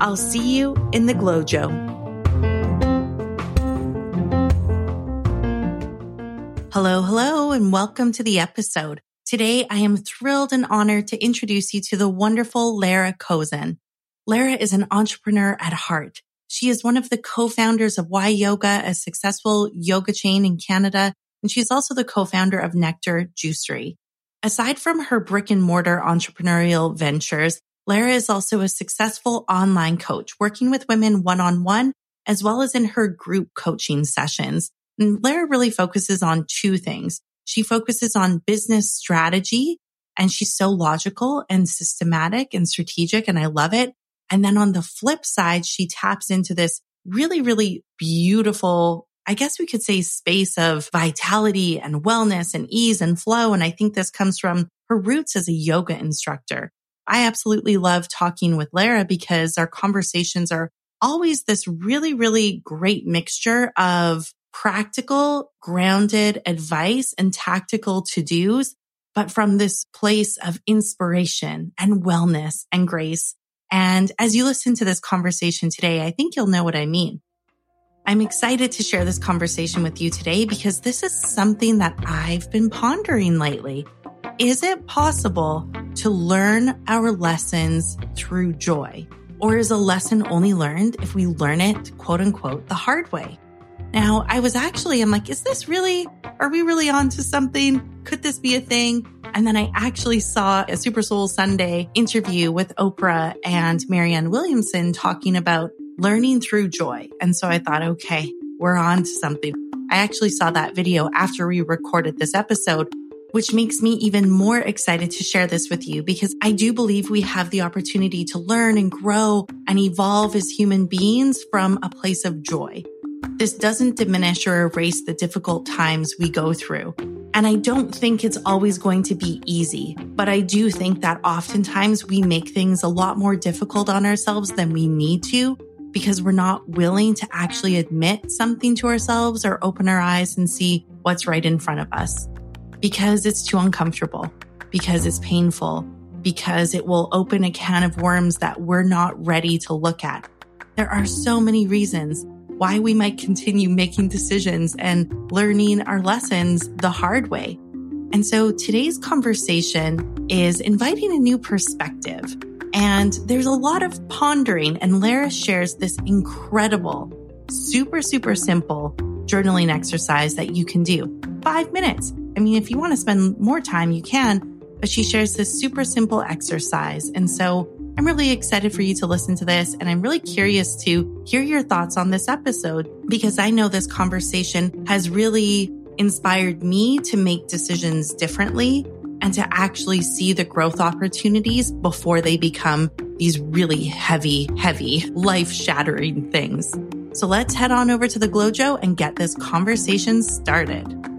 I'll see you in the GlowJo. Hello, hello, and welcome to the episode. Today, I am thrilled and honored to introduce you to the wonderful Lara Kozan. Lara is an entrepreneur at heart. She is one of the co-founders of Y Yoga, a successful yoga chain in Canada, and she's also the co-founder of Nectar Juicery. Aside from her brick and mortar entrepreneurial ventures, Lara is also a successful online coach working with women one on one, as well as in her group coaching sessions. And Lara really focuses on two things. She focuses on business strategy and she's so logical and systematic and strategic. And I love it. And then on the flip side, she taps into this really, really beautiful, I guess we could say space of vitality and wellness and ease and flow. And I think this comes from her roots as a yoga instructor. I absolutely love talking with Lara because our conversations are always this really, really great mixture of practical, grounded advice and tactical to dos, but from this place of inspiration and wellness and grace. And as you listen to this conversation today, I think you'll know what I mean. I'm excited to share this conversation with you today because this is something that I've been pondering lately. Is it possible to learn our lessons through joy? Or is a lesson only learned if we learn it, quote unquote, the hard way? Now, I was actually, I'm like, is this really, are we really onto something? Could this be a thing? And then I actually saw a Super Soul Sunday interview with Oprah and Marianne Williamson talking about learning through joy. And so I thought, okay, we're on to something. I actually saw that video after we recorded this episode which makes me even more excited to share this with you because I do believe we have the opportunity to learn and grow and evolve as human beings from a place of joy. This doesn't diminish or erase the difficult times we go through. And I don't think it's always going to be easy, but I do think that oftentimes we make things a lot more difficult on ourselves than we need to because we're not willing to actually admit something to ourselves or open our eyes and see what's right in front of us because it's too uncomfortable, because it's painful, because it will open a can of worms that we're not ready to look at. There are so many reasons why we might continue making decisions and learning our lessons the hard way. And so today's conversation is inviting a new perspective. And there's a lot of pondering, and Lara shares this incredible, super, super simple journaling exercise that you can do. Five minutes. I mean, if you want to spend more time, you can, but she shares this super simple exercise. And so I'm really excited for you to listen to this. And I'm really curious to hear your thoughts on this episode because I know this conversation has really inspired me to make decisions differently and to actually see the growth opportunities before they become these really heavy, heavy, life shattering things. So let's head on over to the GlowJo and get this conversation started.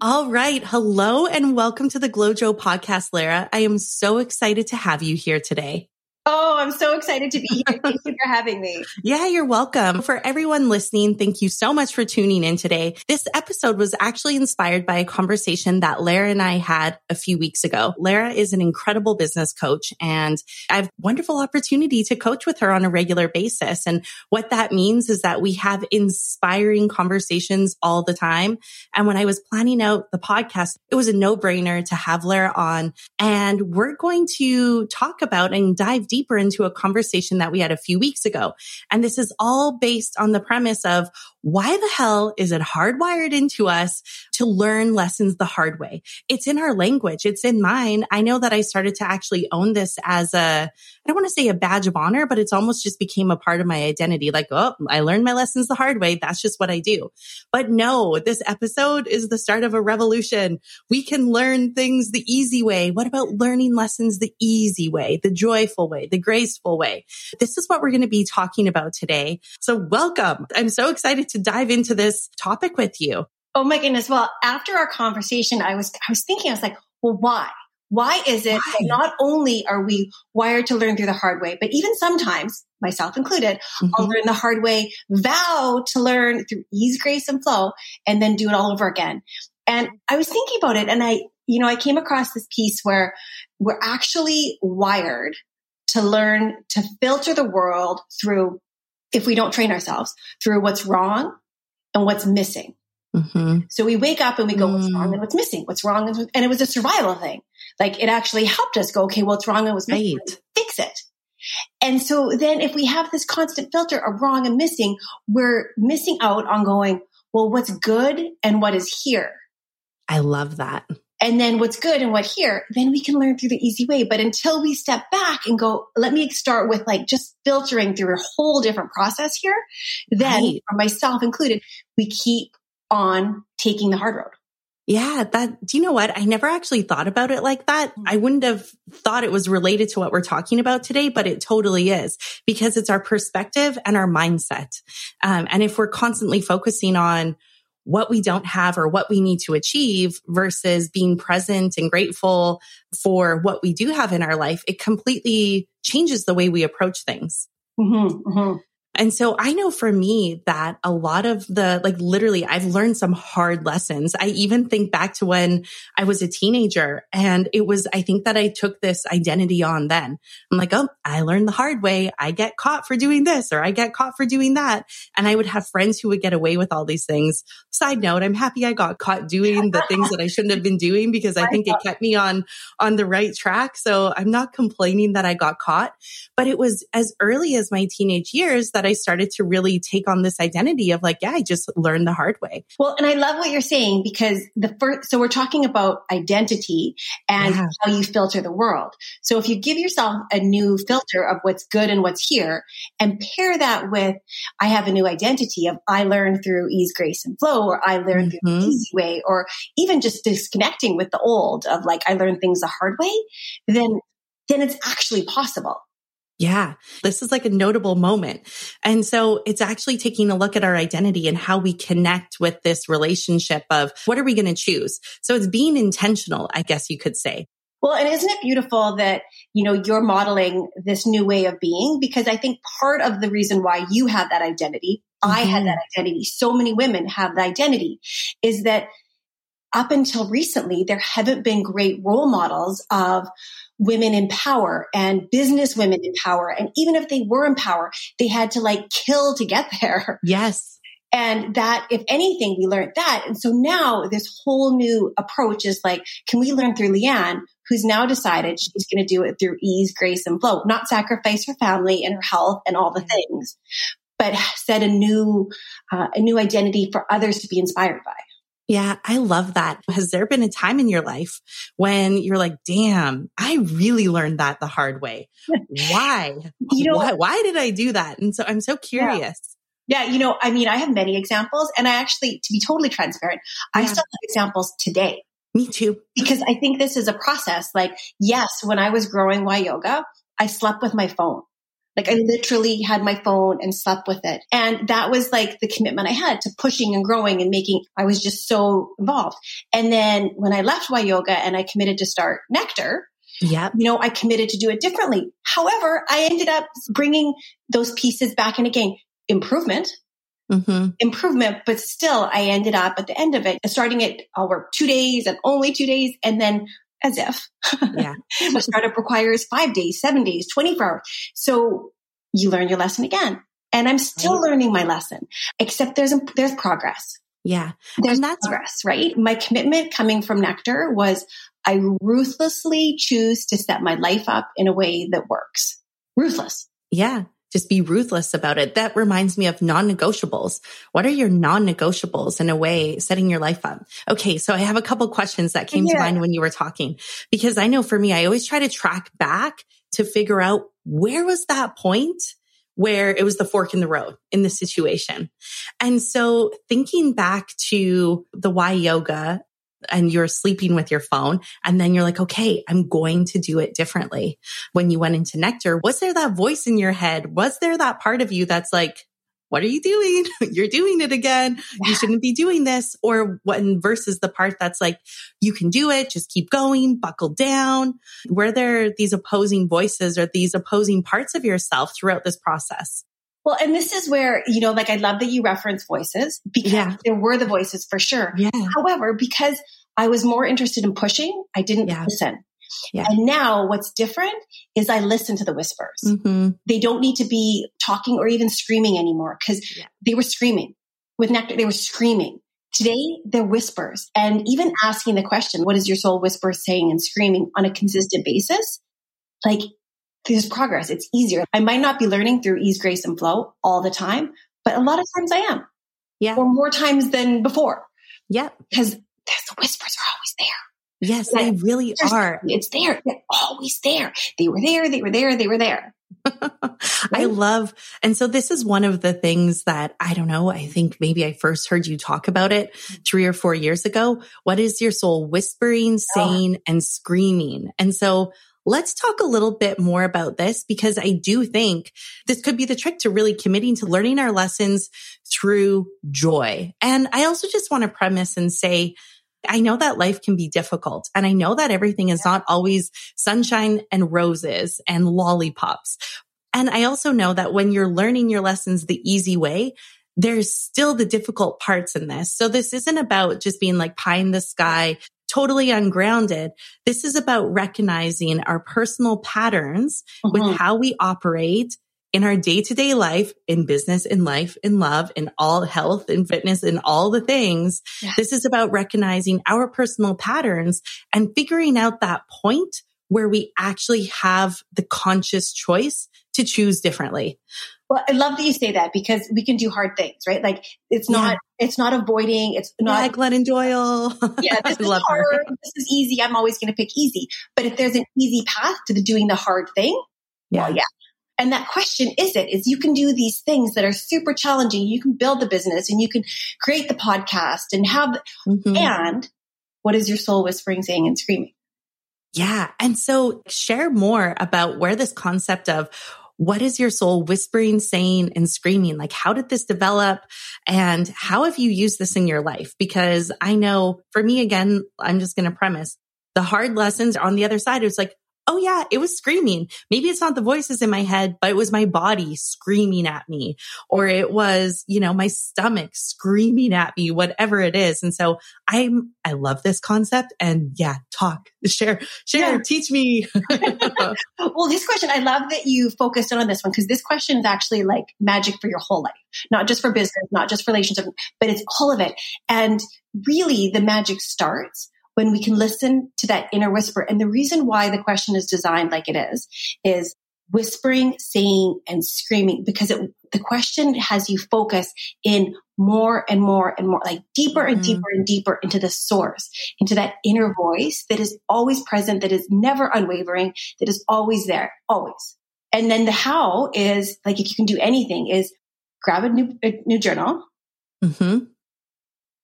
All right. Hello and welcome to the GlowJo podcast, Lara. I am so excited to have you here today. Oh, I'm so excited to be here. Thank you for having me. Yeah, you're welcome. For everyone listening, thank you so much for tuning in today. This episode was actually inspired by a conversation that Lara and I had a few weeks ago. Lara is an incredible business coach and I have wonderful opportunity to coach with her on a regular basis. And what that means is that we have inspiring conversations all the time. And when I was planning out the podcast, it was a no brainer to have Lara on and we're going to talk about and dive deep deeper into a conversation that we had a few weeks ago. And this is all based on the premise of why the hell is it hardwired into us to learn lessons the hard way? It's in our language. It's in mine. I know that I started to actually own this as a, I don't want to say a badge of honor, but it's almost just became a part of my identity. Like, oh, I learned my lessons the hard way. That's just what I do. But no, this episode is the start of a revolution. We can learn things the easy way. What about learning lessons the easy way, the joyful way, the graceful way? This is what we're going to be talking about today. So welcome. I'm so excited to dive into this topic with you. Oh my goodness. Well, after our conversation, I was, I was thinking, I was like, well, why? Why is it why? that not only are we wired to learn through the hard way, but even sometimes, myself included, mm-hmm. I'll learn the hard way, vow to learn through ease, grace, and flow, and then do it all over again. And I was thinking about it and I, you know, I came across this piece where we're actually wired to learn to filter the world through, if we don't train ourselves, through what's wrong and what's missing. Mm-hmm. So we wake up and we go, what's wrong and what's missing? What's wrong? And it was a survival thing. Like it actually helped us go, okay, what's wrong and what's missing? Right. Fix it. And so then if we have this constant filter of wrong and missing, we're missing out on going, well, what's good and what is here? I love that and then what's good and what here, then we can learn through the easy way. But until we step back and go, let me start with like just filtering through a whole different process here, then right. for myself included, we keep on taking the hard road. Yeah, that, do you know what? I never actually thought about it like that. I wouldn't have thought it was related to what we're talking about today, but it totally is because it's our perspective and our mindset. Um, and if we're constantly focusing on what we don't have or what we need to achieve versus being present and grateful for what we do have in our life, it completely changes the way we approach things. Mm-hmm, mm-hmm. And so I know for me that a lot of the, like literally, I've learned some hard lessons. I even think back to when I was a teenager and it was, I think that I took this identity on then. I'm like, oh, I learned the hard way. I get caught for doing this or I get caught for doing that. And I would have friends who would get away with all these things. Side note, I'm happy I got caught doing the things that I shouldn't have been doing because I think it kept me on, on the right track. So I'm not complaining that I got caught, but it was as early as my teenage years that I started to really take on this identity of like, yeah, I just learned the hard way. Well, and I love what you're saying because the first, so we're talking about identity and yeah. how you filter the world. So if you give yourself a new filter of what's good and what's here and pair that with, I have a new identity of I learned through ease, grace and flow, or I learned mm-hmm. through the easy way, or even just disconnecting with the old of like, I learned things the hard way, then, then it's actually possible. Yeah, this is like a notable moment. And so it's actually taking a look at our identity and how we connect with this relationship of what are we going to choose? So it's being intentional, I guess you could say. Well, and isn't it beautiful that, you know, you're modeling this new way of being? Because I think part of the reason why you have that identity, mm-hmm. I had that identity, so many women have the identity is that up until recently, there haven't been great role models of women in power and business women in power. And even if they were in power, they had to like kill to get there. Yes. And that, if anything, we learned that. And so now this whole new approach is like, can we learn through Leanne, who's now decided she's going to do it through ease, grace, and flow, not sacrifice her family and her health and all the things, but set a new, uh, a new identity for others to be inspired by. Yeah, I love that. Has there been a time in your life when you're like, damn, I really learned that the hard way? Why? you know, why, why did I do that? And so I'm so curious. Yeah. yeah. you know, I mean, I have many examples and I actually, to be totally transparent, yeah. I still have examples today. Me too. Because I think this is a process. Like, yes, when I was growing Y Yoga, I slept with my phone. Like I literally had my phone and slept with it. And that was like the commitment I had to pushing and growing and making, I was just so involved. And then when I left Y Yoga and I committed to start Nectar, yeah. You know, I committed to do it differently. However, I ended up bringing those pieces back in again. Improvement, Mm-hmm. improvement, but still I ended up at the end of it starting it. I'll work two days and only two days. And then as if. Yeah. a startup requires five days, seven days, 24 hours. So you learn your lesson again. And I'm still right. learning my lesson, except there's, there's progress. Yeah. There's that's progress, right? My commitment coming from Nectar was I ruthlessly choose to set my life up in a way that works. Ruthless. Yeah. Just be ruthless about it. That reminds me of non-negotiables. What are your non-negotiables in a way setting your life up? Okay. So I have a couple questions that came yeah. to mind when you were talking because I know for me, I always try to track back to figure out where was that point where it was the fork in the road in the situation. And so thinking back to the Y Yoga and you're sleeping with your phone. And then you're like, okay, I'm going to do it differently. When you went into Nectar, was there that voice in your head? Was there that part of you that's like, what are you doing? You're doing it again. Yeah. You shouldn't be doing this. Or when versus the part that's like, you can do it. Just keep going, buckle down. Were there these opposing voices or these opposing parts of yourself throughout this process? Well, and this is where, you know, like I love that you reference voices because yeah. there were the voices for sure. Yeah. However, because I was more interested in pushing, I didn't yeah. listen. Yeah. And now what's different is I listen to the whispers. Mm-hmm. They don't need to be talking or even screaming anymore because yeah. they were screaming with nectar. They were screaming. Today they're whispers and even asking the question, what is your soul whisper saying and screaming on a consistent basis? Like there's progress. It's easier. I might not be learning through ease, grace, and flow all the time, but a lot of times I am. Yeah. Or more times than before. Yeah. Because the whispers are always there. Yes, they really are. It's there. They're always there. They were there. They were there. They were there. I love, and so this is one of the things that I don't know. I think maybe I first heard you talk about it three or four years ago. What is your soul whispering, oh. saying, oh. and screaming? And so Let's talk a little bit more about this because I do think this could be the trick to really committing to learning our lessons through joy. And I also just want to premise and say, I know that life can be difficult and I know that everything is not always sunshine and roses and lollipops. And I also know that when you're learning your lessons the easy way, there's still the difficult parts in this. So this isn't about just being like pie in the sky, totally ungrounded. This is about recognizing our personal patterns mm-hmm. with how we operate in our day to day life, in business, in life, in love, in all health and fitness, in all the things. Yeah. This is about recognizing our personal patterns and figuring out that point where we actually have the conscious choice to choose differently. Well, I love that you say that because we can do hard things, right? Like it's not, yeah. it's not avoiding. It's not yeah, Glennon Doyle. yeah, this is hard. Her. This is easy. I'm always going to pick easy. But if there's an easy path to the doing the hard thing, yeah. well, yeah. And that question is it, is you can do these things that are super challenging. You can build the business and you can create the podcast and have, mm-hmm. and what is your soul whispering, saying and screaming? Yeah. And so share more about where this concept of what is your soul whispering, saying, and screaming? Like, how did this develop? And how have you used this in your life? Because I know for me, again, I'm just going to premise the hard lessons on the other side. It's like, oh yeah, it was screaming. Maybe it's not the voices in my head, but it was my body screaming at me or it was, you know, my stomach screaming at me, whatever it is. And so I'm, I love this concept and yeah, talk, share, share, yeah. teach me. well, this question, I love that you focused on this one because this question is actually like magic for your whole life, not just for business, not just for relationships, but it's all of it. And really the magic starts when we can listen to that inner whisper. And the reason why the question is designed like it is, is whispering, saying, and screaming because it, the question has you focus in more and more and more, like deeper and mm-hmm. deeper and deeper into the source, into that inner voice that is always present, that is never unwavering, that is always there, always. And then the how is like, if you can do anything is grab a new, a new journal. Mm-hmm.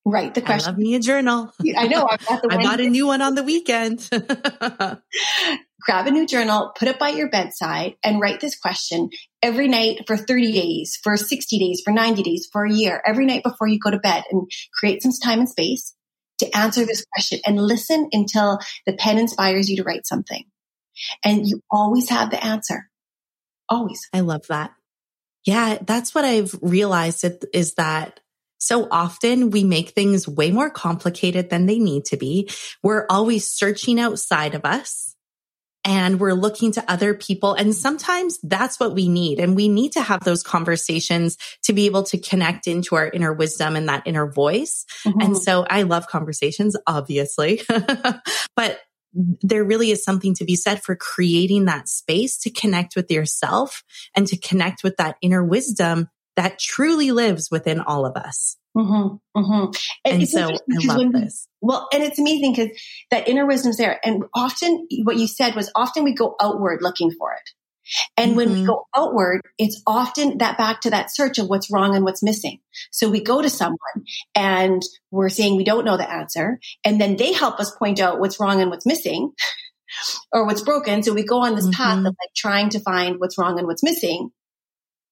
Write the question. I love me a journal. I know. I've got the I bought a new one on the weekend. Grab a new journal, put it by your bedside, and write this question every night for 30 days, for 60 days, for 90 days, for a year, every night before you go to bed, and create some time and space to answer this question and listen until the pen inspires you to write something. And you always have the answer. Always. I love that. Yeah, that's what I've realized is that so often we make things way more complicated than they need to be. We're always searching outside of us and we're looking to other people. And sometimes that's what we need. And we need to have those conversations to be able to connect into our inner wisdom and that inner voice. Mm-hmm. And so I love conversations, obviously, but there really is something to be said for creating that space to connect with yourself and to connect with that inner wisdom that truly lives within all of us. Mm-hmm, mm-hmm. And, and so I love this. Well, and it's amazing because that inner wisdom's there. And often what you said was often we go outward looking for it. And mm-hmm. when we mm-hmm. go outward, it's often that back to that search of what's wrong and what's missing. So we go to someone and we're saying we don't know the answer. And then they help us point out what's wrong and what's missing or what's broken. So we go on this mm-hmm. path of like trying to find what's wrong and what's missing.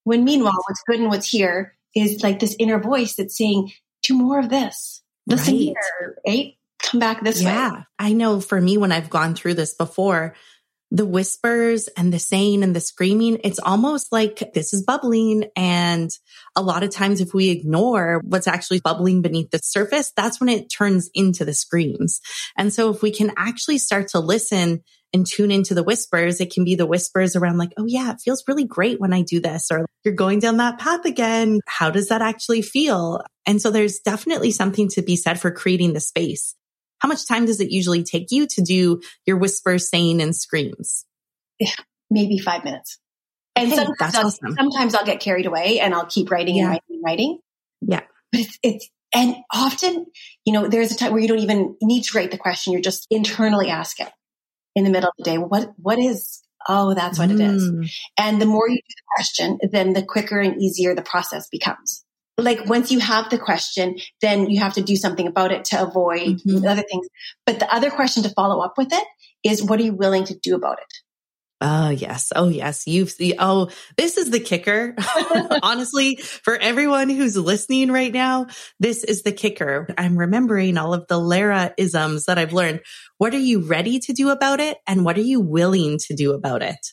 When meanwhile, what's good and what's here is like this inner voice that's saying, do more of this. Listen right. here, right? Come back this yeah. way. Yeah. I know for me, when I've gone through this before, the whispers and the saying and the screaming, it's almost like this is bubbling. And a lot of times, if we ignore what's actually bubbling beneath the surface, that's when it turns into the screams. And so if we can actually start to listen and tune into the whispers, it can be the whispers around like, Oh yeah, it feels really great when I do this, or you're going down that path again. How does that actually feel? And so there's definitely something to be said for creating the space how much time does it usually take you to do your whispers, saying, and screams? Yeah, maybe five minutes. And sometimes, I'll, awesome. sometimes I'll get carried away and I'll keep writing yeah. and writing and writing. Yeah. But it's, it's, and often, you know, there's a time where you don't even need to write the question. You're just internally asking in the middle of the day, what, what is, oh, that's what mm. it is. Mm. And the more you do the question, then the quicker and easier the process becomes like once you have the question, then you have to do something about it to avoid mm-hmm. other things. But the other question to follow up with it is what are you willing to do about it? Oh, yes. Oh, yes. You've the, oh, this is the kicker. Honestly, for everyone who's listening right now, this is the kicker. I'm remembering all of the Lara isms that I've learned. What are you ready to do about it? And what are you willing to do about it?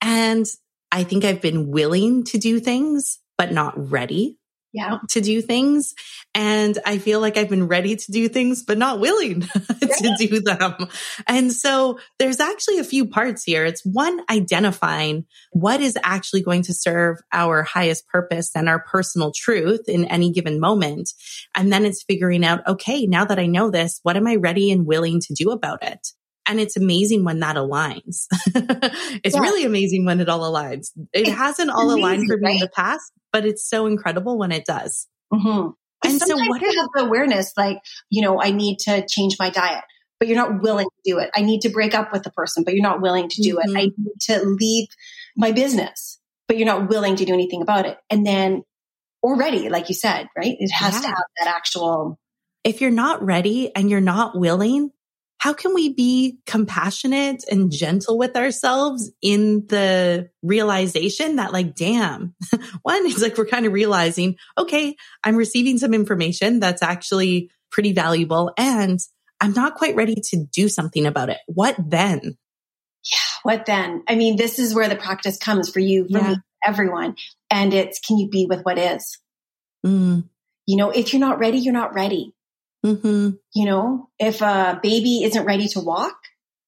And I think I've been willing to do things, but not ready yeah. to do things. And I feel like I've been ready to do things, but not willing to do them. And so there's actually a few parts here. It's one, identifying what is actually going to serve our highest purpose and our personal truth in any given moment. And then it's figuring out, okay, now that I know this, what am I ready and willing to do about it? And it's amazing when that aligns. it's yeah. really amazing when it all aligns. It it's hasn't all amazing, aligned for me right? in the past, but it's so incredible when it does. Mm-hmm. And so what you have the awareness, like, you know, I need to change my diet, but you're not willing to do it. I need to break up with the person, but you're not willing to do mm-hmm. it. I mm-hmm. need to leave my business, but you're not willing to do anything about it. And then already, like you said, right? It has yeah. to have that actual. If you're not ready and you're not willing, how can we be compassionate and gentle with ourselves in the realization that like, damn, one is like, we're kind of realizing, okay, I'm receiving some information that's actually pretty valuable and I'm not quite ready to do something about it. What then? Yeah. What then? I mean, this is where the practice comes for you, for yeah. me, everyone. And it's, can you be with what is? Mm. You know, if you're not ready, you're not ready. Mm-hmm. You know, if a baby isn't ready to walk,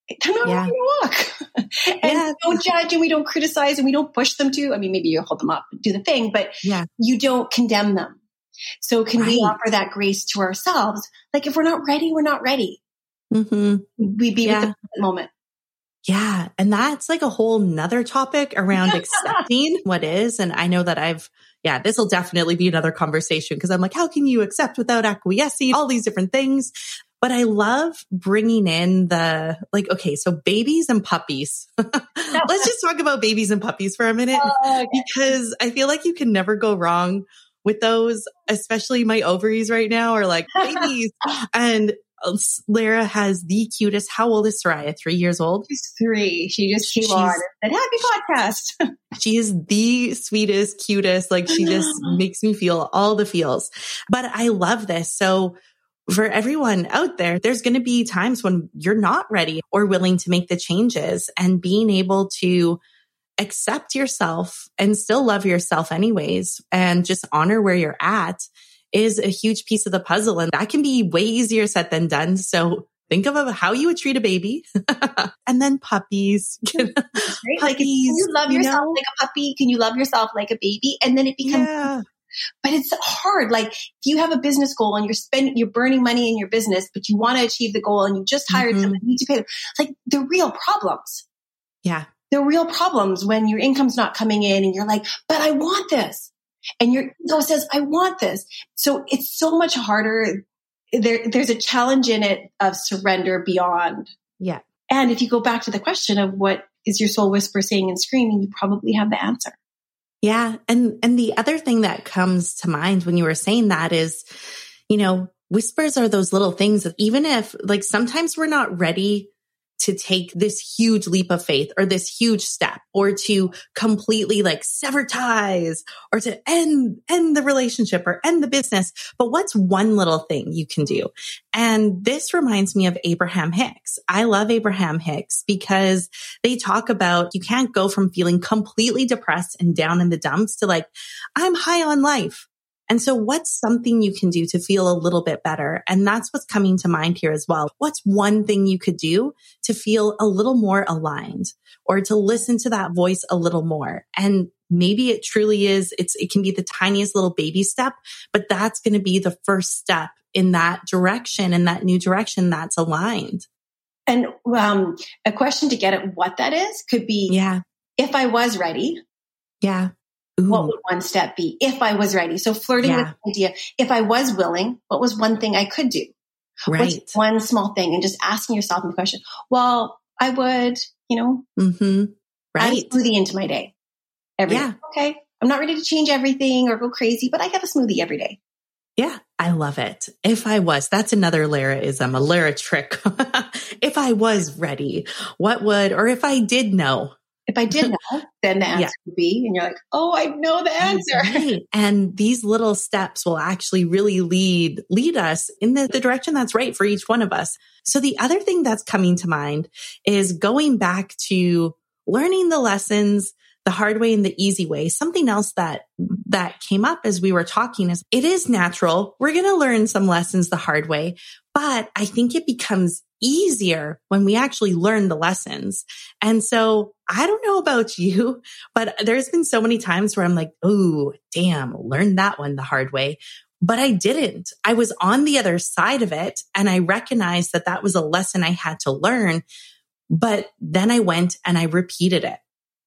they're not yeah. ready to walk. and yeah. we don't judge and we don't criticize and we don't push them to. I mean, maybe you hold them up and do the thing, but yeah. you don't condemn them. So can right. we offer that grace to ourselves? Like if we're not ready, we're not ready. Mm-hmm. We be yeah. with the moment. Yeah. And that's like a whole nother topic around accepting what is. And I know that I've yeah, this will definitely be another conversation because I'm like, how can you accept without acquiescing? All these different things. But I love bringing in the like, okay, so babies and puppies. Let's just talk about babies and puppies for a minute oh, okay. because I feel like you can never go wrong with those, especially my ovaries right now are like babies. and Lara has the cutest. How old is Soraya? Three years old. She's three. She just came She's, on and said, "Happy podcast." she is the sweetest, cutest. Like she just makes me feel all the feels. But I love this. So for everyone out there, there's going to be times when you're not ready or willing to make the changes, and being able to accept yourself and still love yourself anyways, and just honor where you're at is a huge piece of the puzzle. And that can be way easier said than done. So think of how you would treat a baby and then puppies. puppies like, can you love yourself you know? like a puppy? Can you love yourself like a baby? And then it becomes, yeah. But it's hard. Like if you have a business goal and you're spending, you're burning money in your business, but you want to achieve the goal and you just hired mm-hmm. someone, you need to pay them. Like they're real problems. Yeah. They're real problems when your income's not coming in and you're like, but I want this. And your ego says, I want this. So it's so much harder. There, there's a challenge in it of surrender beyond. Yeah. And if you go back to the question of what is your soul whisper saying and screaming, you probably have the answer. Yeah. And, and the other thing that comes to mind when you were saying that is, you know, whispers are those little things that even if like sometimes we're not ready to take this huge leap of faith or this huge step or to completely like sever ties or to end, end the relationship or end the business. But what's one little thing you can do? And this reminds me of Abraham Hicks. I love Abraham Hicks because they talk about you can't go from feeling completely depressed and down in the dumps to like, I'm high on life. And so what's something you can do to feel a little bit better? And that's what's coming to mind here as well. What's one thing you could do to feel a little more aligned or to listen to that voice a little more? And maybe it truly is, it's, it can be the tiniest little baby step, but that's going to be the first step in that direction and that new direction that's aligned. And um, a question to get at what that is could be, yeah, if I was ready, yeah, Ooh. what would one step be if I was ready? So flirting yeah. with the idea, if I was willing, what was one thing I could do? Right. What's one small thing and just asking yourself the question, well, I would, you know, mm-hmm. right. add smoothie into my day. Every yeah. Day. Okay. I'm not ready to change everything or go crazy, but I have a smoothie every day. Yeah, I love it. If I was, that's another Laraism, a Lara trick. if I was ready, what would, or if I did know, if I did know, then the answer yeah. would be, and you're like, oh, I know the answer. Right. And these little steps will actually really lead, lead us in the, the direction that's right for each one of us. So the other thing that's coming to mind is going back to learning the lessons the hard way and the easy way. Something else that, that came up as we were talking is it is natural. We're going to learn some lessons the hard way, but I think it becomes easier when we actually learn the lessons. And so I don't know about you, but there's been so many times where I'm like, Oh, damn, learned that one the hard way. But I didn't. I was on the other side of it and I recognized that that was a lesson I had to learn. But then I went and I repeated it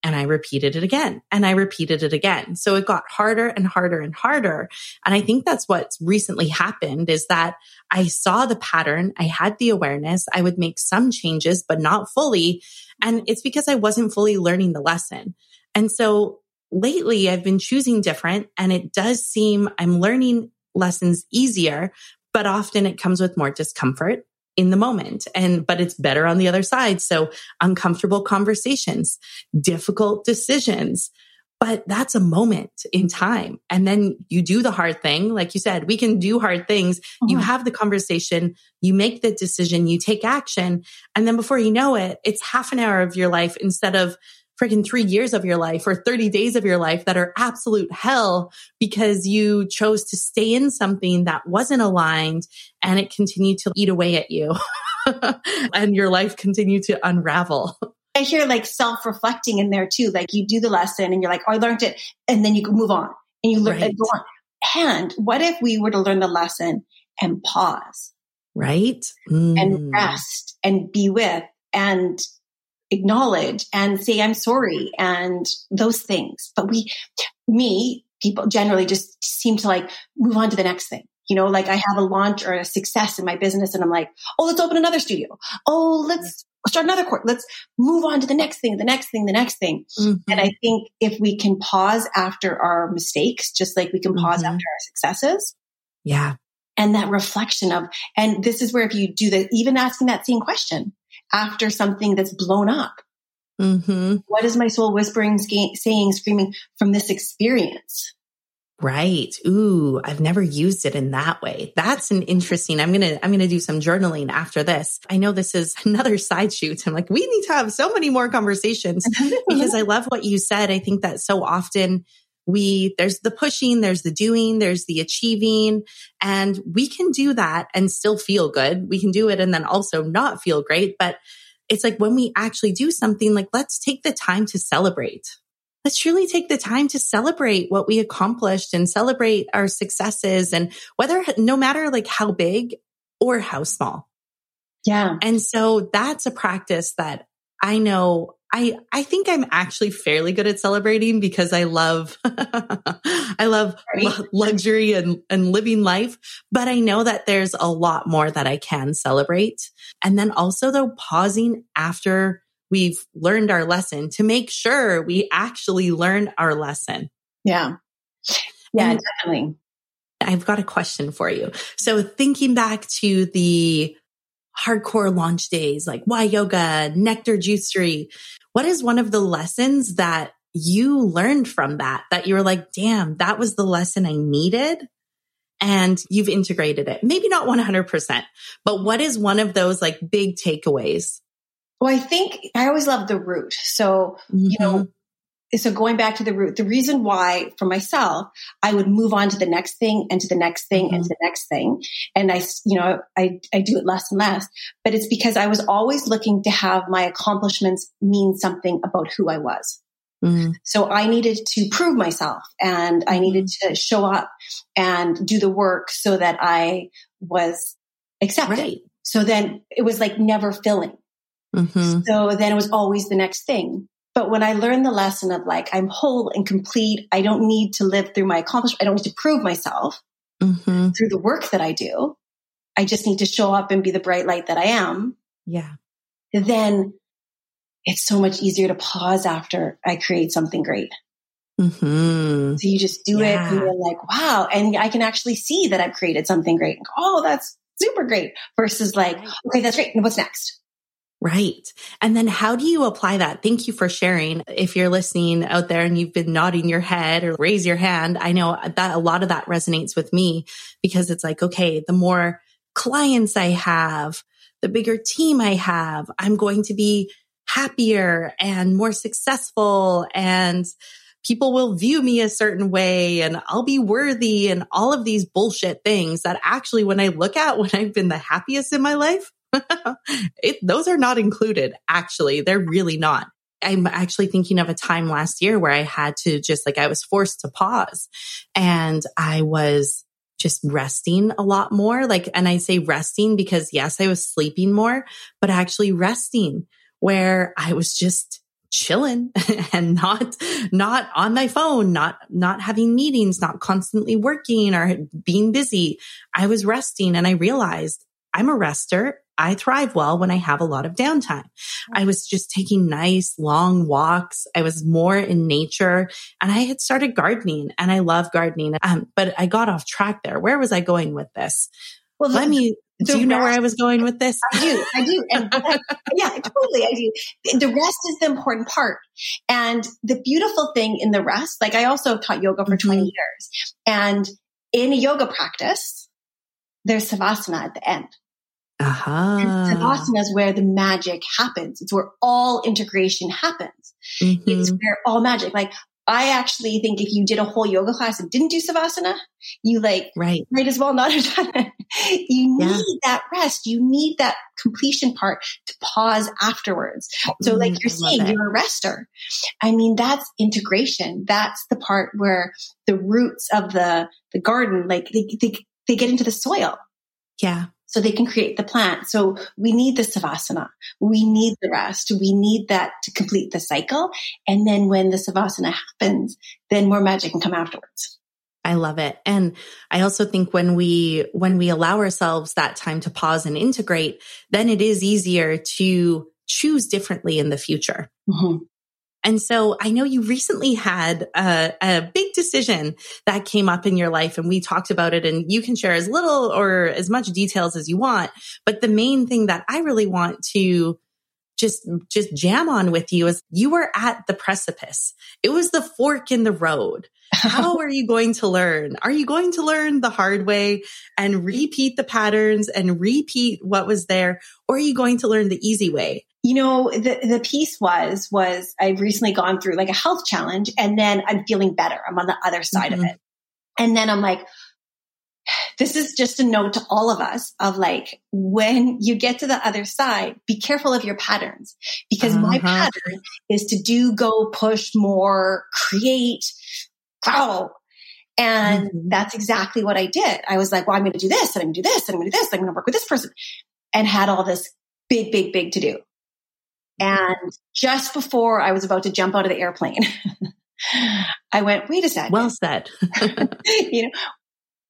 and I repeated it again and I repeated it again. So it got harder and harder and harder. And I think that's what's recently happened is that I saw the pattern. I had the awareness. I would make some changes, but not fully. And it's because I wasn't fully learning the lesson. And so lately I've been choosing different and it does seem I'm learning lessons easier, but often it comes with more discomfort in the moment. And, but it's better on the other side. So uncomfortable conversations, difficult decisions, but that's a moment in time. And then you do the hard thing. Like you said, we can do hard things. You uh-huh. have the conversation, you make the decision, you take action. And then before you know it, it's half an hour of your life instead of freaking three years of your life or 30 days of your life that are absolute hell because you chose to stay in something that wasn't aligned and it continued to eat away at you and your life continued to unravel. I hear like self reflecting in there too. Like you do the lesson and you're like, oh, I learned it. And then you can move on and you learn right. and go on. And what if we were to learn the lesson and pause? Right. Mm. And rest and be with and acknowledge and say, I'm sorry and those things. But we, me, people generally just seem to like move on to the next thing. You know, like I have a launch or a success in my business and I'm like, oh, let's open another studio. Oh, let's start another court. Let's move on to the next thing, the next thing, the next thing. Mm-hmm. And I think if we can pause after our mistakes, just like we can pause mm-hmm. after our successes. Yeah. And that reflection of, and this is where if you do that, even asking that same question, after something that's blown up. Mm-hmm. What is my soul whispering, saying, screaming from this experience? Right. Ooh, I've never used it in that way. That's an interesting. I'm going to, I'm going to do some journaling after this. I know this is another side shoot. I'm like, we need to have so many more conversations because I love what you said. I think that so often we, there's the pushing, there's the doing, there's the achieving, and we can do that and still feel good. We can do it and then also not feel great. But it's like when we actually do something, like let's take the time to celebrate. let's truly take the time to celebrate what we accomplished and celebrate our successes and whether, no matter like how big or how small. Yeah. And so that's a practice that I know I, I think I'm actually fairly good at celebrating because I love, I love luxury and, and living life, but I know that there's a lot more that I can celebrate. And then also though, pausing after we've learned our lesson to make sure we actually learn our lesson. Yeah. Yeah, and definitely. I've got a question for you. So thinking back to the hardcore launch days like Y Yoga, Nectar Juicery. What is one of the lessons that you learned from that, that you were like, damn, that was the lesson I needed? And you've integrated it. Maybe not 100%, but what is one of those like big takeaways? Well, I think I always love the root. So, mm-hmm. you know, mm-hmm so going back to the root, the reason why for myself, I would move on to the next thing and to the next thing mm-hmm. and to the next thing. And I, you know, I, I do it less and less, but it's because I was always looking to have my accomplishments mean something about who I was. Mm-hmm. So I needed to prove myself and I needed mm-hmm. to show up and do the work so that I was accepted. Right. So then it was like never filling. Mm-hmm. So then it was always the next thing. But when I learned the lesson of like, I'm whole and complete, I don't need to live through my accomplishment. I don't need to prove myself mm-hmm. through the work that I do. I just need to show up and be the bright light that I am. Yeah. Then it's so much easier to pause after I create something great. Mm-hmm. So you just do yeah. it and you're like, wow. And I can actually see that I've created something great. oh, that's super great versus like, okay, that's great. And what's next? Right. And then how do you apply that? Thank you for sharing. If you're listening out there and you've been nodding your head or raise your hand, I know that a lot of that resonates with me because it's like, okay, the more clients I have, the bigger team I have, I'm going to be happier and more successful and people will view me a certain way and I'll be worthy and all of these bullshit things that actually when I look at when I've been the happiest in my life, it, those are not included. Actually, they're really not. I'm actually thinking of a time last year where I had to just like, I was forced to pause and I was just resting a lot more. Like, and I say resting because yes, I was sleeping more, but actually resting where I was just chilling and not, not on my phone, not, not having meetings, not constantly working or being busy. I was resting and I realized I'm a rester I thrive well when I have a lot of downtime. I was just taking nice long walks. I was more in nature and I had started gardening and I love gardening. Um, but I got off track there. Where was I going with this? Well, let me, do you know where I was going with this? I do. I do. And yeah, totally. I do. The rest is the important part. And the beautiful thing in the rest, like I also taught yoga for mm-hmm. 20 years and in a yoga practice, there's savasana at the end. Uh-huh. And Savasana is where the magic happens. It's where all integration happens. Mm-hmm. It's where all magic, like I actually think if you did a whole yoga class and didn't do Savasana, you like right. might as well not have done it. You need yeah. that rest. You need that completion part to pause afterwards. So like mm, you're saying, you're a rester. I mean, that's integration. That's the part where the roots of the, the garden, like they, they, they get into the soil. Yeah so they can create the plant. So we need the savasana. We need the rest. We need that to complete the cycle. And then when the savasana happens, then more magic can come afterwards. I love it. And I also think when we, when we allow ourselves that time to pause and integrate, then it is easier to choose differently in the future. Mm-hmm. And so I know you recently had a, a, big decision that came up in your life and we talked about it and you can share as little or as much details as you want. But the main thing that I really want to just, just jam on with you is you were at the precipice. It was the fork in the road. How are you going to learn? Are you going to learn the hard way and repeat the patterns and repeat what was there? Or are you going to learn the easy way? You know, the, the piece was, was I've recently gone through like a health challenge and then I'm feeling better. I'm on the other side mm-hmm. of it. And then I'm like, this is just a note to all of us of like, when you get to the other side, be careful of your patterns because uh-huh. my pattern is to do, go, push more, create, grow. And mm-hmm. that's exactly what I did. I was like, well, I'm going to do this and I'm going to do this and I'm going to do this. I'm going to work with this person and had all this big, big, big to do. And just before I was about to jump out of the airplane, I went, wait a second. Well said. you know,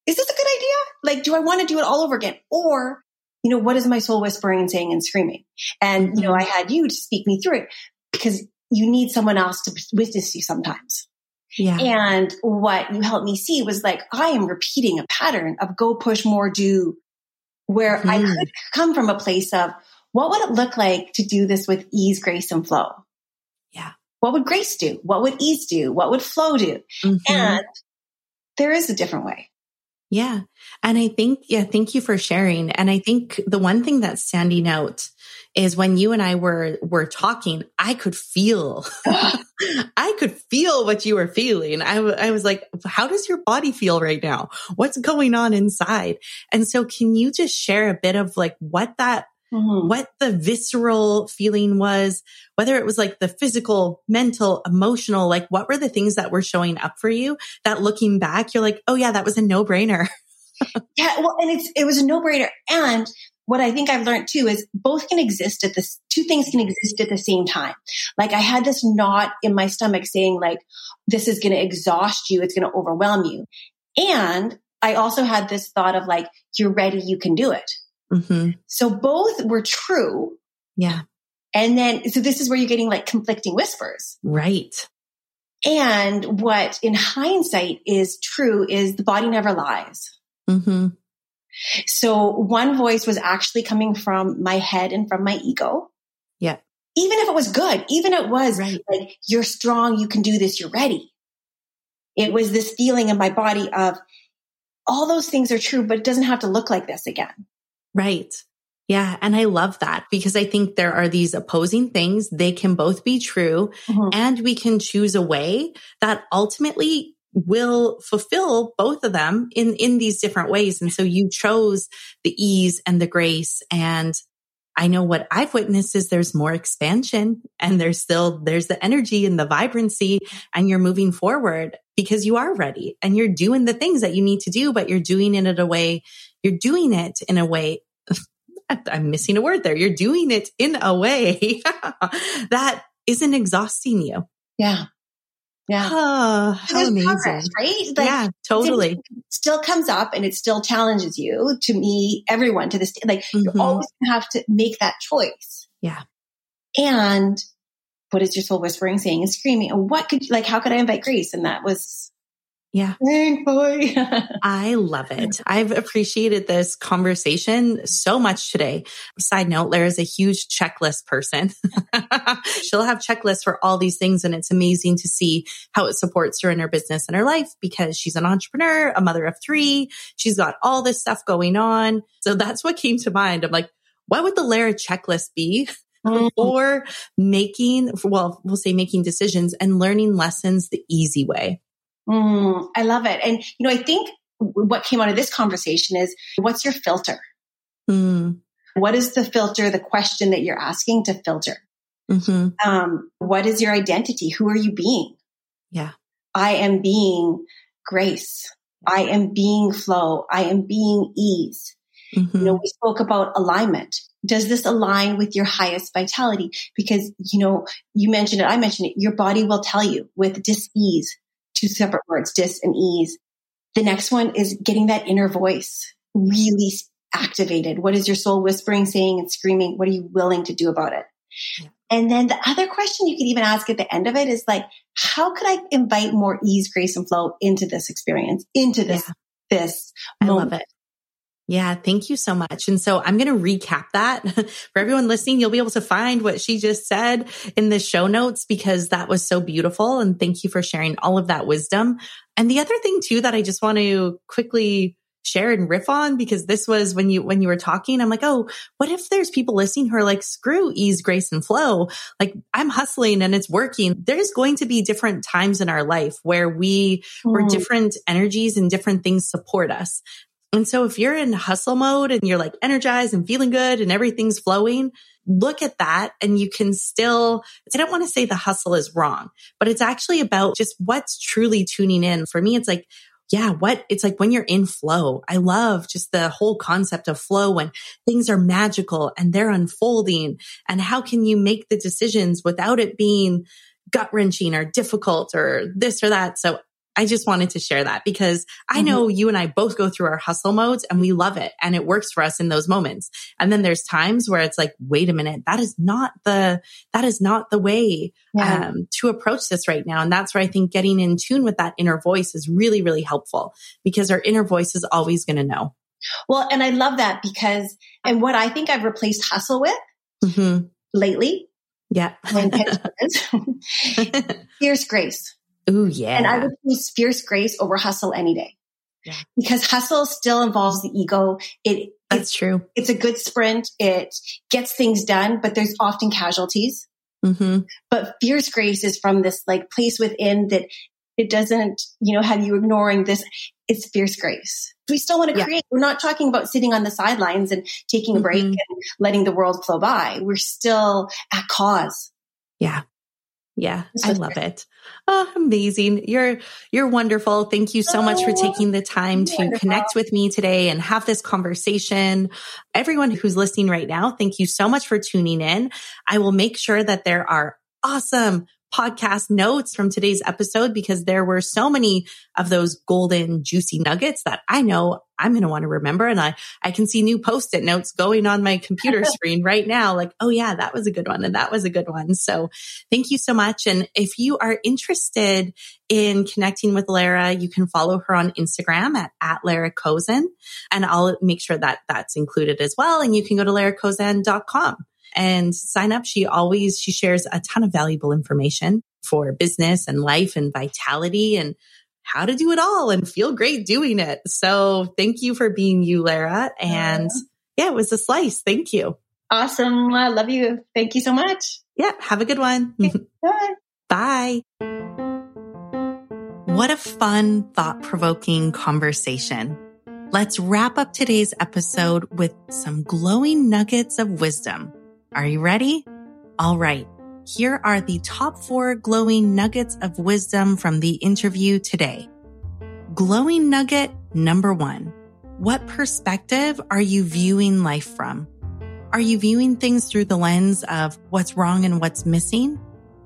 is this a good idea? Like, do I want to do it all over again? Or, you know, what is my soul whispering and saying and screaming? And, mm-hmm. you know, I had you to speak me through it because you need someone else to witness you sometimes. Yeah. And what you helped me see was like, I am repeating a pattern of go push more, do where mm-hmm. I could come from a place of what would it look like to do this with ease, grace, and flow? Yeah. What would grace do? What would ease do? What would flow do? Mm-hmm. And there is a different way. Yeah. And I think, yeah, thank you for sharing. And I think the one thing that's standing out is when you and I were, were talking, I could feel, I could feel what you were feeling. I, w- I was like, how does your body feel right now? What's going on inside? And so can you just share a bit of like what that Mm-hmm. what the visceral feeling was, whether it was like the physical, mental, emotional, like what were the things that were showing up for you that looking back, you're like, oh yeah, that was a no brainer. yeah. Well, and it's, it was a no brainer. And what I think I've learned too is both can exist at this, two things can exist at the same time. Like I had this knot in my stomach saying like, this is going to exhaust you. It's going to overwhelm you. And I also had this thought of like, you're ready. You can do it. Mm-hmm. So both were true. Yeah. And then, so this is where you're getting like conflicting whispers. Right. And what in hindsight is true is the body never lies. Mm-hmm. So one voice was actually coming from my head and from my ego. Yeah. Even if it was good, even if it was right. like, you're strong, you can do this, you're ready. It was this feeling in my body of all those things are true, but it doesn't have to look like this again. Right. Yeah. And I love that because I think there are these opposing things. They can both be true mm-hmm. and we can choose a way that ultimately will fulfill both of them in, in these different ways. And so you chose the ease and the grace. And I know what I've witnessed is there's more expansion and there's still, there's the energy and the vibrancy and you're moving forward because you are ready and you're doing the things that you need to do, but you're doing it in a way you're doing it in a way. I'm missing a word there. You're doing it in a way that isn't exhausting you. Yeah. Yeah. Oh, how amazing. Progress, right? Like, yeah, totally. still comes up and it still challenges you to me, everyone to this, like mm-hmm. you always have to make that choice. Yeah. And what is your soul whispering, saying and screaming? And what could, like, how could I invite grace? And that was yeah. Thankfully. I love it. I've appreciated this conversation so much today. Side note, Lara's a huge checklist person. She'll have checklists for all these things. And it's amazing to see how it supports her in her business and her life because she's an entrepreneur, a mother of three. She's got all this stuff going on. So that's what came to mind. I'm like, what would the Lara checklist be? Mm-hmm. for making, well, we'll say making decisions and learning lessons the easy way. Mm, I love it. And, you know, I think what came out of this conversation is what's your filter? Mm. What is the filter, the question that you're asking to filter? Mm-hmm. Um, what is your identity? Who are you being? Yeah. I am being grace. I am being flow. I am being ease. Mm-hmm. You know, we spoke about alignment. Does this align with your highest vitality? Because, you know, you mentioned it, I mentioned it, your body will tell you with dis-ease, two separate words, dis and ease. The next one is getting that inner voice really activated. What is your soul whispering, saying, and screaming? What are you willing to do about it? Yeah. And then the other question you could even ask at the end of it is like, how could I invite more ease, grace, and flow into this experience, into this, yeah. this I moment? Yeah, thank you so much. And so I'm going to recap that for everyone listening. You'll be able to find what she just said in the show notes because that was so beautiful. And thank you for sharing all of that wisdom. And the other thing too that I just want to quickly share and riff on because this was when you when you were talking i'm like oh what if there's people listening who are like screw ease grace and flow like i'm hustling and it's working there's going to be different times in our life where we mm. where different energies and different things support us And so if you're in hustle mode and you're like energized and feeling good and everything's flowing, look at that and you can still, I don't want to say the hustle is wrong, but it's actually about just what's truly tuning in. For me, it's like, yeah, what it's like when you're in flow. I love just the whole concept of flow when things are magical and they're unfolding. And how can you make the decisions without it being gut wrenching or difficult or this or that? So I just wanted to share that because I mm-hmm. know you and I both go through our hustle modes and we love it and it works for us in those moments. And then there's times where it's like, wait a minute, that is not the, that is not the way yeah. um, to approach this right now. And that's where I think getting in tune with that inner voice is really, really helpful because our inner voice is always going to know. Well, and I love that because, and what I think I've replaced hustle with mm-hmm. lately. Yeah. Here's grace. Ooh, yeah. And I would choose fierce grace over hustle any day. Yeah. Because hustle still involves the ego. It that's true. It's a good sprint. It gets things done, but there's often casualties. Mm-hmm. But fierce grace is from this like place within that it doesn't, you know, have you ignoring this. It's fierce grace. We still want to yeah. create. We're not talking about sitting on the sidelines and taking a break mm-hmm. and letting the world flow by. We're still at cause. Yeah. Yeah, I love it. Oh, amazing. You're you're wonderful. Thank you so much for oh, taking the time to connect with me today and have this conversation. Everyone who's listening right now, thank you so much for tuning in. I will make sure that there are awesome podcast notes from today's episode because there were so many of those golden juicy nuggets that I know I'm going to want to remember. And I, I can see new post-it notes going on my computer screen right now. Like, oh yeah, that was a good one. And that was a good one. So thank you so much. And if you are interested in connecting with Lara, you can follow her on Instagram at, at Lara Kozan. And I'll make sure that that's included as well. And you can go to larakozan.com and sign up. She always, she shares a ton of valuable information for business and life and vitality and how to do it all and feel great doing it. So thank you for being you, Lara. And yeah, it was a slice. Thank you. Awesome. I love you. Thank you so much. Yeah. Have a good one. Bye. Bye. What a fun, thought provoking conversation. Let's wrap up today's episode with some glowing nuggets of wisdom. Are you ready? All right. Here are the top four glowing nuggets of wisdom from the interview today. Glowing nugget number one. What perspective are you viewing life from? Are you viewing things through the lens of what's wrong and what's missing?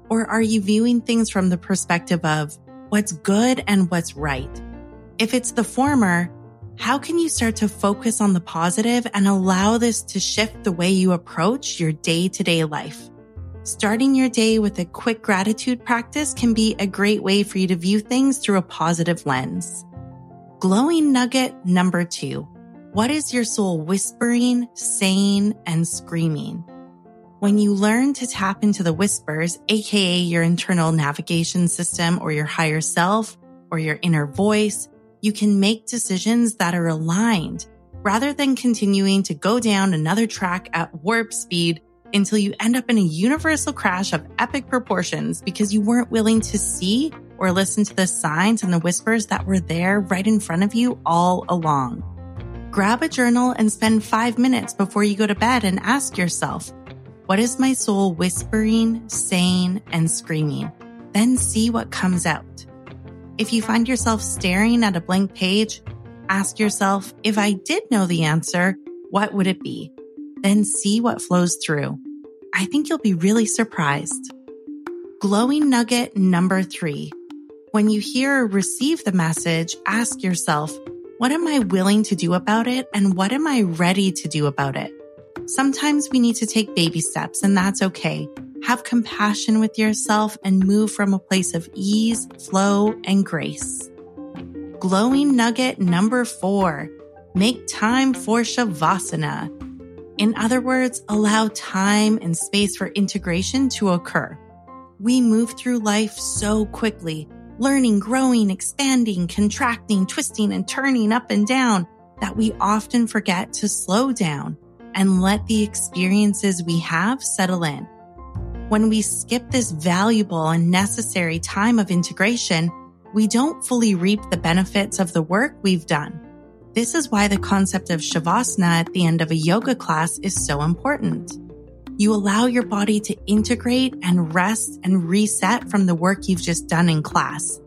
Or are you viewing things from the perspective of what's good and what's right? If it's the former, how can you start to focus on the positive and allow this to shift the way you approach your day to day life? Starting your day with a quick gratitude practice can be a great way for you to view things through a positive lens. Glowing nugget number two. What is your soul whispering, saying, and screaming? When you learn to tap into the whispers, aka your internal navigation system or your higher self or your inner voice, you can make decisions that are aligned rather than continuing to go down another track at warp speed until you end up in a universal crash of epic proportions because you weren't willing to see or listen to the signs and the whispers that were there right in front of you all along. Grab a journal and spend five minutes before you go to bed and ask yourself, what is my soul whispering, saying, and screaming? Then see what comes out. If you find yourself staring at a blank page, ask yourself, if I did know the answer, what would it be? Then see what flows through. I think you'll be really surprised. Glowing nugget number three. When you hear or receive the message, ask yourself, what am I willing to do about it? And what am I ready to do about it? Sometimes we need to take baby steps and that's okay. Have compassion with yourself and move from a place of ease, flow, and grace. Glowing nugget number four. Make time for Shavasana. In other words, allow time and space for integration to occur. We move through life so quickly, learning, growing, expanding, contracting, twisting, and turning up and down that we often forget to slow down and let the experiences we have settle in. When we skip this valuable and necessary time of integration, we don't fully reap the benefits of the work we've done. This is why the concept of Shavasana at the end of a yoga class is so important. You allow your body to integrate and rest and reset from the work you've just done in class.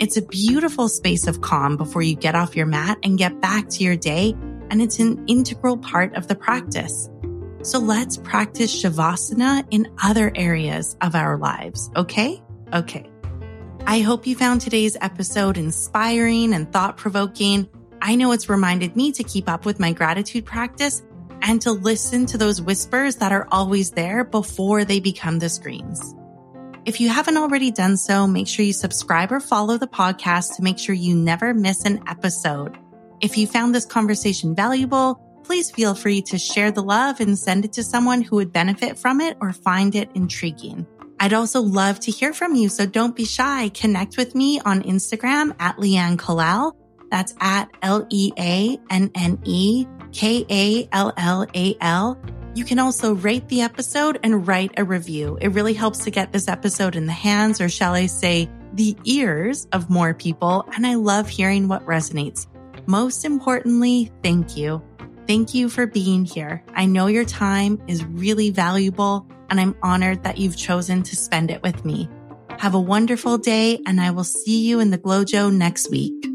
It's a beautiful space of calm before you get off your mat and get back to your day, and it's an integral part of the practice. So let's practice Shavasana in other areas of our lives, okay? Okay. I hope you found today's episode inspiring and thought provoking. I know it's reminded me to keep up with my gratitude practice and to listen to those whispers that are always there before they become the screams. If you haven't already done so, make sure you subscribe or follow the podcast to make sure you never miss an episode. If you found this conversation valuable, please feel free to share the love and send it to someone who would benefit from it or find it intriguing. I'd also love to hear from you, so don't be shy. Connect with me on Instagram at Leanne Kallal. That's at L E A N N E K A L L A L. You can also rate the episode and write a review. It really helps to get this episode in the hands, or shall I say, the ears of more people. And I love hearing what resonates. Most importantly, thank you. Thank you for being here. I know your time is really valuable and I'm honored that you've chosen to spend it with me. Have a wonderful day and I will see you in the GlowJo next week.